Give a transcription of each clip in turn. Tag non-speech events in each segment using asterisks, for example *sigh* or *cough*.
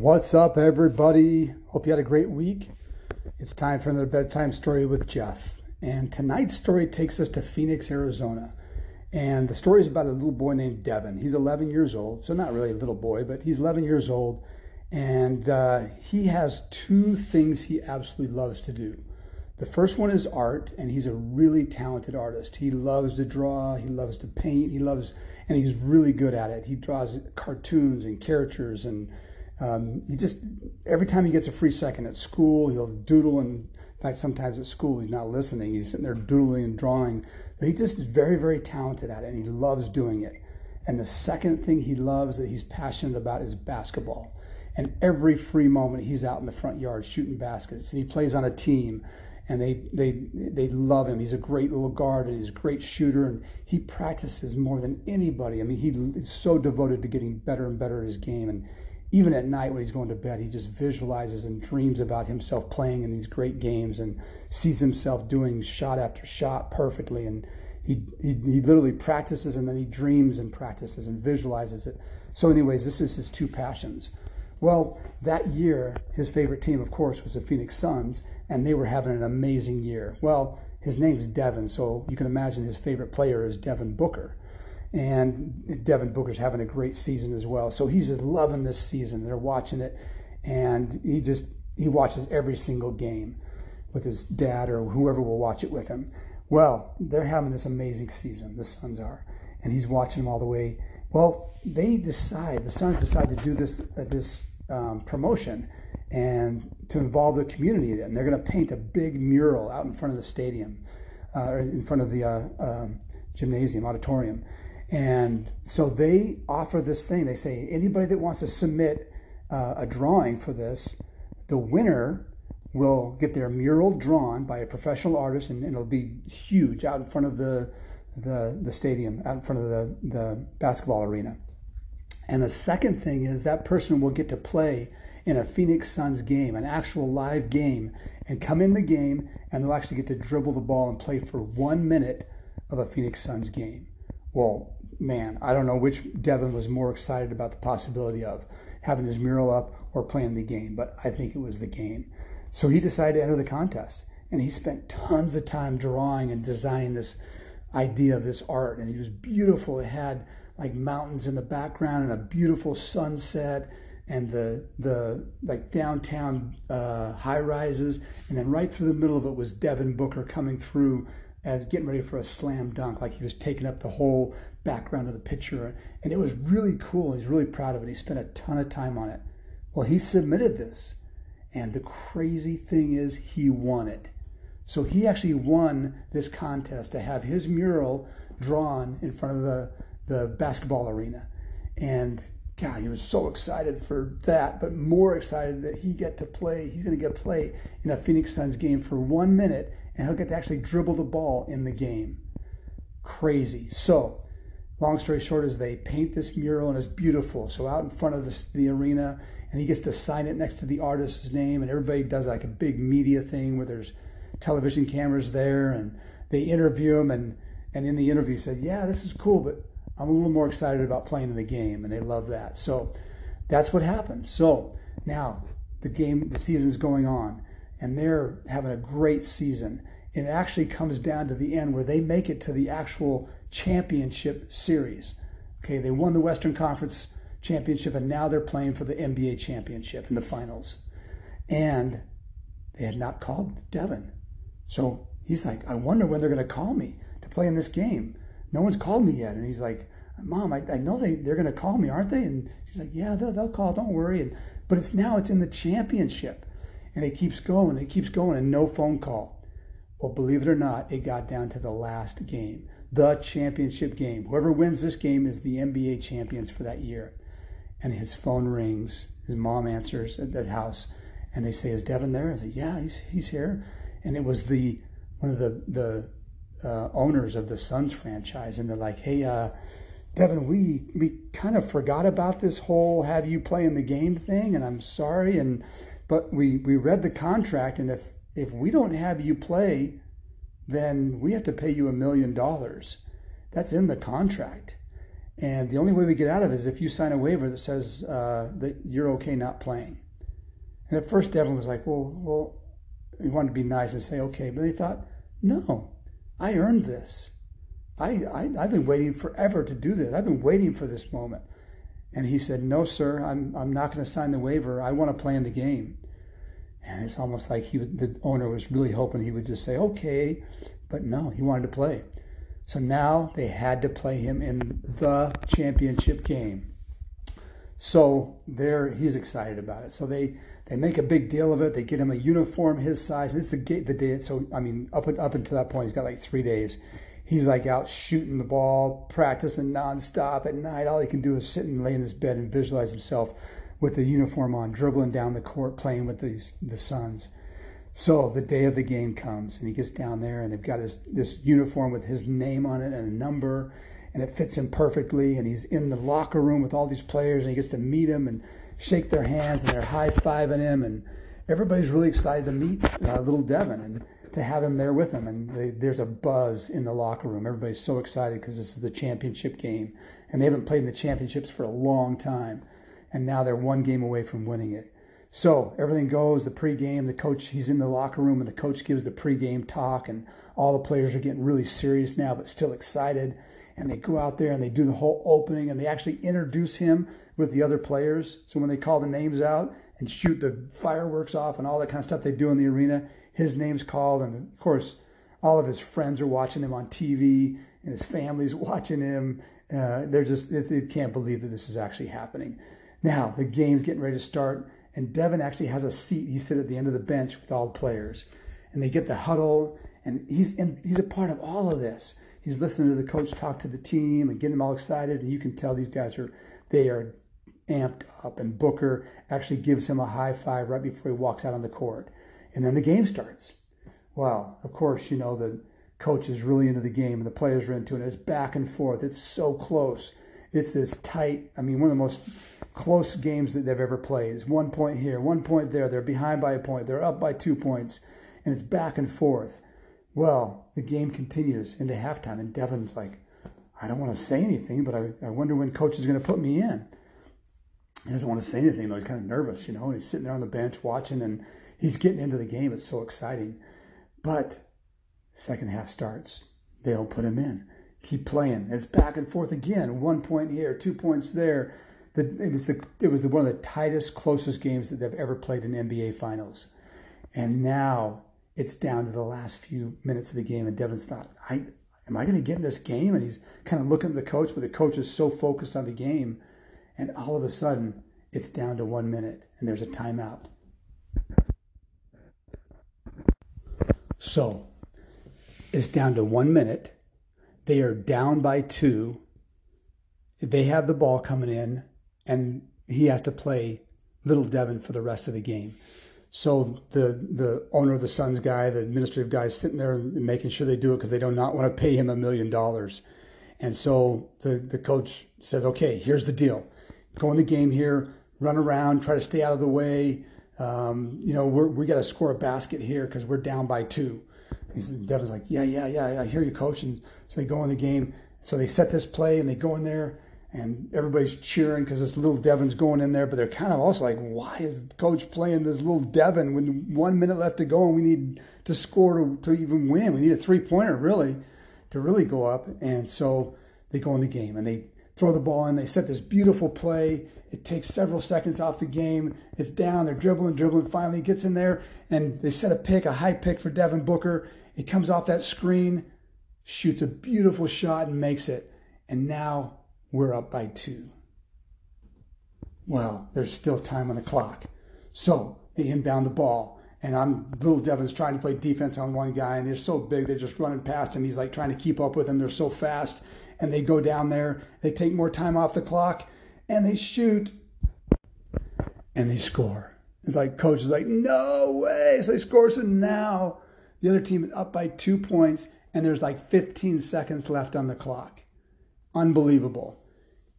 What's up, everybody? Hope you had a great week. It's time for another bedtime story with Jeff. And tonight's story takes us to Phoenix, Arizona. And the story is about a little boy named Devin. He's 11 years old, so not really a little boy, but he's 11 years old. And uh, he has two things he absolutely loves to do. The first one is art, and he's a really talented artist. He loves to draw, he loves to paint, he loves, and he's really good at it. He draws cartoons and characters and um, he just every time he gets a free second at school, he'll doodle. And in fact, sometimes at school he's not listening; he's sitting there doodling and drawing. But he just is very, very talented at it, and he loves doing it. And the second thing he loves that he's passionate about is basketball. And every free moment he's out in the front yard shooting baskets, and he plays on a team. And they, they, they love him. He's a great little guard and he's a great shooter. And he practices more than anybody. I mean, he's so devoted to getting better and better at his game. And even at night when he's going to bed, he just visualizes and dreams about himself playing in these great games and sees himself doing shot after shot perfectly. And he, he, he literally practices and then he dreams and practices and visualizes it. So, anyways, this is his two passions. Well, that year, his favorite team, of course, was the Phoenix Suns, and they were having an amazing year. Well, his name's Devin, so you can imagine his favorite player is Devin Booker and Devin Booker's having a great season as well. So he's just loving this season. They're watching it, and he just he watches every single game with his dad or whoever will watch it with him. Well, they're having this amazing season. The Suns are, and he's watching them all the way. Well, they decide the Suns decide to do this uh, this um, promotion and to involve the community. And they're going to paint a big mural out in front of the stadium, uh, in front of the uh, um, gymnasium auditorium and so they offer this thing. They say anybody that wants to submit uh, a drawing for this, the winner will get their mural drawn by a professional artist, and, and it'll be huge out in front of the the, the stadium, out in front of the, the basketball arena. And the second thing is that person will get to play in a Phoenix Suns game, an actual live game, and come in the game, and they'll actually get to dribble the ball and play for one minute of a Phoenix Suns game. Well, man, I don't know which Devin was more excited about the possibility of having his mural up or playing the game, but I think it was the game. So he decided to enter the contest, and he spent tons of time drawing and designing this idea of this art, and it was beautiful. It had like mountains in the background and a beautiful sunset and the the like downtown uh, high rises, and then right through the middle of it was Devin Booker coming through as getting ready for a slam dunk, like he was taking up the whole background of the picture. And it was really cool. He's really proud of it. He spent a ton of time on it. Well, he submitted this. And the crazy thing is, he won it. So he actually won this contest to have his mural drawn in front of the, the basketball arena. And God, he was so excited for that, but more excited that he get to play. He's going to get to play in a Phoenix Suns game for one minute, and he'll get to actually dribble the ball in the game. Crazy. So long story short is they paint this mural and it's beautiful. So out in front of the, the arena, and he gets to sign it next to the artist's name, and everybody does like a big media thing where there's television cameras there, and they interview him, and and in the interview he said, "Yeah, this is cool, but I'm a little more excited about playing in the game," and they love that. So that's what happened. So now the game, the season's going on, and they're having a great season. And it actually comes down to the end where they make it to the actual championship series. Okay, they won the Western Conference championship and now they're playing for the NBA championship in the finals. And they had not called Devin. So he's like, I wonder when they're going to call me to play in this game. No one's called me yet. And he's like, Mom, I, I know they, they're going to call me, aren't they? And she's like, Yeah, they'll, they'll call, don't worry. And, but it's now it's in the championship. And it keeps going, it keeps going, and no phone call. Well, believe it or not, it got down to the last game the championship game. Whoever wins this game is the NBA champions for that year. And his phone rings. His mom answers at that house, and they say, "Is Devin there?" I say, "Yeah, he's he's here." And it was the one of the the uh, owners of the Suns franchise, and they're like, "Hey, uh, Devin, we we kind of forgot about this whole have you play in the game thing, and I'm sorry, and but we we read the contract, and if if we don't have you play." Then we have to pay you a million dollars. That's in the contract. And the only way we get out of it is if you sign a waiver that says uh, that you're okay not playing. And at first, Devin was like, well, well, he wanted to be nice and say, okay. But he thought, no, I earned this. I, I, I've been waiting forever to do this. I've been waiting for this moment. And he said, no, sir, I'm, I'm not going to sign the waiver. I want to play in the game. And it's almost like he, the owner was really hoping he would just say, okay. But no, he wanted to play. So now they had to play him in the championship game. So there, he's excited about it. So they they make a big deal of it. They get him a uniform his size. It's the the day. So I mean, up up until that point, he's got like three days. He's like out shooting the ball, practicing nonstop at night. All he can do is sit and lay in his bed and visualize himself with the uniform on, dribbling down the court, playing with these the Suns. So the day of the game comes, and he gets down there, and they've got his this uniform with his name on it and a number, and it fits him perfectly. And he's in the locker room with all these players, and he gets to meet them and shake their hands, and they're high fiving him, and everybody's really excited to meet uh, little Devin and to have him there with them. And they, there's a buzz in the locker room. Everybody's so excited because this is the championship game, and they haven't played in the championships for a long time, and now they're one game away from winning it. So everything goes. The pregame, the coach, he's in the locker room, and the coach gives the pregame talk, and all the players are getting really serious now, but still excited. And they go out there and they do the whole opening, and they actually introduce him with the other players. So when they call the names out and shoot the fireworks off and all that kind of stuff they do in the arena, his name's called, and of course, all of his friends are watching him on TV, and his family's *laughs* watching him. Uh, they're just they can't believe that this is actually happening. Now the game's getting ready to start and Devin actually has a seat. He's sit at the end of the bench with all the players, and they get the huddle, and he's in, he's a part of all of this. He's listening to the coach talk to the team and getting them all excited, and you can tell these guys are they are amped up. And Booker actually gives him a high five right before he walks out on the court, and then the game starts. Well, of course, you know the coach is really into the game, and the players are into it. It's back and forth. It's so close. It's this tight. I mean, one of the most close games that they've ever played. It's one point here, one point there. They're behind by a point. They're up by two points, and it's back and forth. Well, the game continues into halftime, and Devin's like, I don't want to say anything, but I, I wonder when coach is going to put me in. He doesn't want to say anything, though. He's kind of nervous, you know, and he's sitting there on the bench watching, and he's getting into the game. It's so exciting. But second half starts. They don't put him in. Keep playing. It's back and forth again. One point here, two points there the, it was the it was the, one of the tightest, closest games that they've ever played in NBA Finals, and now it's down to the last few minutes of the game, and Devin's thought, I am I going to get in this game? And he's kind of looking at the coach, but the coach is so focused on the game, and all of a sudden it's down to one minute, and there's a timeout. So it's down to one minute. They are down by two. They have the ball coming in and he has to play little Devin for the rest of the game. So the the owner of the Suns guy, the administrative guy, is sitting there making sure they do it because they do not want to pay him a million dollars. And so the the coach says, "Okay, here's the deal: go in the game here, run around, try to stay out of the way. Um, you know, we're, we got to score a basket here because we're down by two. He's, like, "Yeah, yeah, yeah, I hear you, coach." And so they go in the game. So they set this play and they go in there and everybody's cheering because this little Devin's going in there, but they're kind of also like, why is coach playing this little Devin when one minute left to go and we need to score to, to even win? We need a three pointer really to really go up. And so they go in the game and they throw the ball in. They set this beautiful play. It takes several seconds off the game. It's down. They're dribbling, dribbling. Finally, gets in there and they set a pick, a high pick for Devin Booker. It comes off that screen, shoots a beautiful shot and makes it. And now we're up by two. Well, there's still time on the clock. So they inbound the ball. And I'm little Devin's trying to play defense on one guy, and they're so big, they're just running past him. He's like trying to keep up with them. They're so fast. And they go down there, they take more time off the clock, and they shoot and they score. It's like coach is like, no way. So they score. So now the other team is up by two points, and there's like 15 seconds left on the clock. Unbelievable.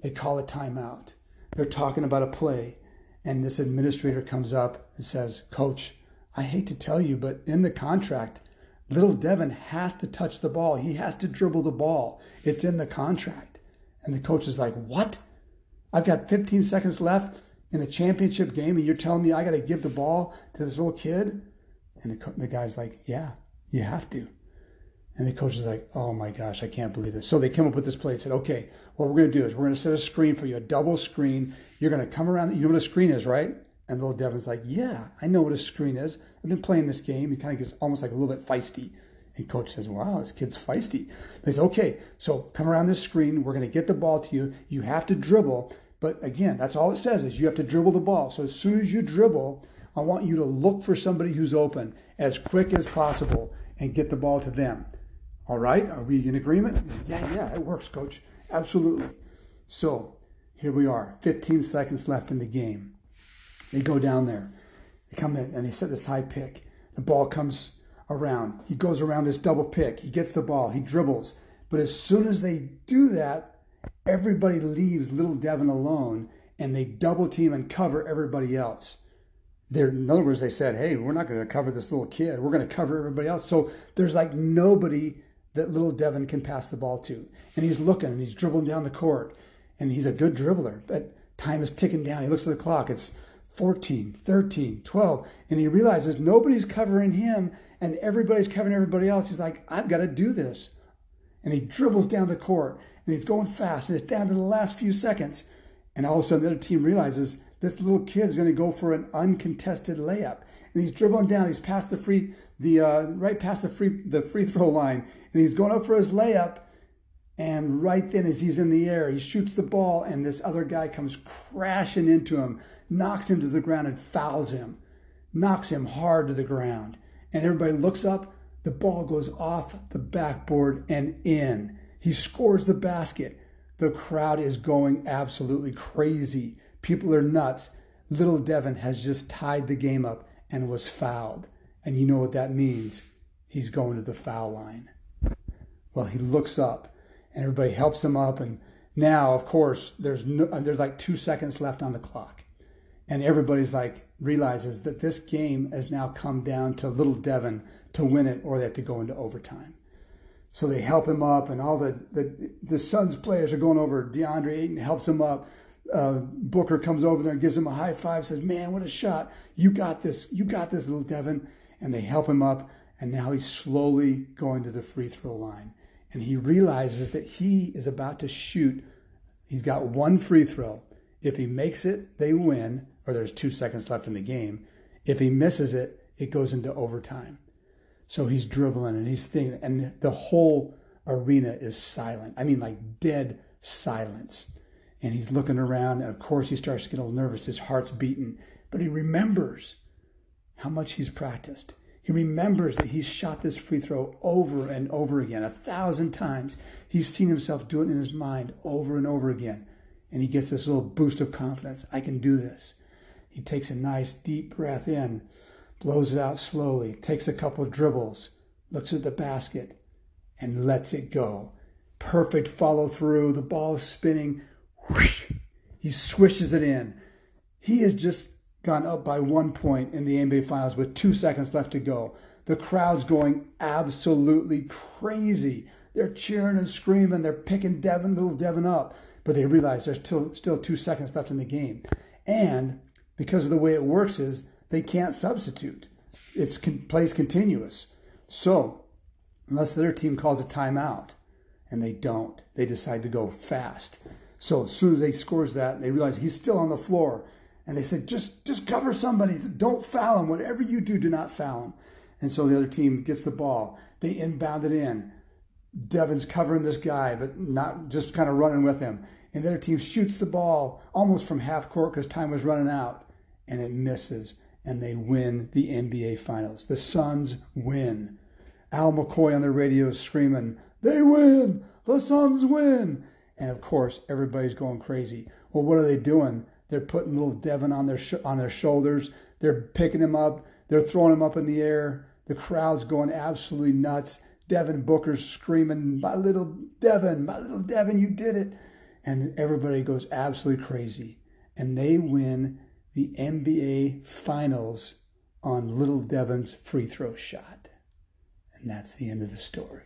They call a timeout. They're talking about a play, and this administrator comes up and says, Coach, I hate to tell you, but in the contract, little Devin has to touch the ball. He has to dribble the ball. It's in the contract. And the coach is like, What? I've got 15 seconds left in the championship game, and you're telling me I got to give the ball to this little kid? And the, the guy's like, Yeah, you have to. And the coach is like, oh my gosh, I can't believe this. So they came up with this play and said, okay, what we're going to do is we're going to set a screen for you, a double screen. You're going to come around. You know what a screen is, right? And little Devin's like, yeah, I know what a screen is. I've been playing this game. He kind of gets almost like a little bit feisty. And coach says, wow, this kid's feisty. They say, okay, so come around this screen. We're going to get the ball to you. You have to dribble. But again, that's all it says is you have to dribble the ball. So as soon as you dribble, I want you to look for somebody who's open as quick as possible and get the ball to them. All right, are we in agreement? Yeah, yeah, it works, coach. Absolutely. So here we are, 15 seconds left in the game. They go down there. They come in and they set this high pick. The ball comes around. He goes around this double pick. He gets the ball. He dribbles. But as soon as they do that, everybody leaves little Devin alone and they double team and cover everybody else. They're, in other words, they said, hey, we're not going to cover this little kid. We're going to cover everybody else. So there's like nobody that little Devin can pass the ball to. And he's looking and he's dribbling down the court. And he's a good dribbler, but time is ticking down. He looks at the clock. It's 14, 13, 12. And he realizes nobody's covering him and everybody's covering everybody else. He's like, I've got to do this. And he dribbles down the court and he's going fast. And it's down to the last few seconds. And all of a sudden, the other team realizes this little kid is going to go for an uncontested layup. And he's dribbling down. He's past the free, the uh, right past the free, the free throw line, and he's going up for his layup. And right then, as he's in the air, he shoots the ball, and this other guy comes crashing into him, knocks him to the ground, and fouls him, knocks him hard to the ground. And everybody looks up. The ball goes off the backboard and in. He scores the basket. The crowd is going absolutely crazy. People are nuts. Little Devin has just tied the game up and was fouled. And you know what that means? He's going to the foul line. Well, he looks up and everybody helps him up. And now, of course, there's no, uh, there's like two seconds left on the clock. And everybody's like, realizes that this game has now come down to little Devin to win it or they have to go into overtime. So they help him up, and all the, the, the Suns players are going over. DeAndre Ayton helps him up. Uh, Booker comes over there and gives him a high five, says, Man, what a shot. You got this. You got this, little Devin. And they help him up, and now he's slowly going to the free throw line and he realizes that he is about to shoot. He's got one free throw. If he makes it, they win, or there's two seconds left in the game. If he misses it, it goes into overtime. So he's dribbling and he's thinking, and the whole arena is silent. I mean, like dead silence. And he's looking around, and of course, he starts to get a little nervous. His heart's beating, but he remembers how much he's practiced. He remembers that he's shot this free throw over and over again, a thousand times. He's seen himself do it in his mind over and over again. And he gets this little boost of confidence. I can do this. He takes a nice deep breath in, blows it out slowly, takes a couple dribbles, looks at the basket, and lets it go. Perfect follow through. The ball is spinning. Whoosh, he swishes it in. He has just gone up by one point in the NBA Finals with two seconds left to go. The crowd's going absolutely crazy. They're cheering and screaming. They're picking Devin, little Devin up, but they realize there's still still two seconds left in the game, and because of the way it works is they can't substitute. It's con- plays continuous. So unless their team calls a timeout, and they don't, they decide to go fast. So as soon as they scores that, they realize he's still on the floor. And they said, just, just cover somebody. Don't foul him. Whatever you do, do not foul him. And so the other team gets the ball. They inbound it in. Devin's covering this guy, but not just kind of running with him. And the other team shoots the ball almost from half court because time was running out. And it misses. And they win the NBA Finals. The Suns win. Al McCoy on the radio is screaming, They win! The Suns win! And of course, everybody's going crazy. Well, what are they doing? They're putting little Devin on their sh- on their shoulders. They're picking him up. They're throwing him up in the air. The crowd's going absolutely nuts. Devin Booker's screaming, "My little Devin, my little Devin, you did it!" And everybody goes absolutely crazy. And they win the NBA Finals on little Devin's free throw shot. And that's the end of the story.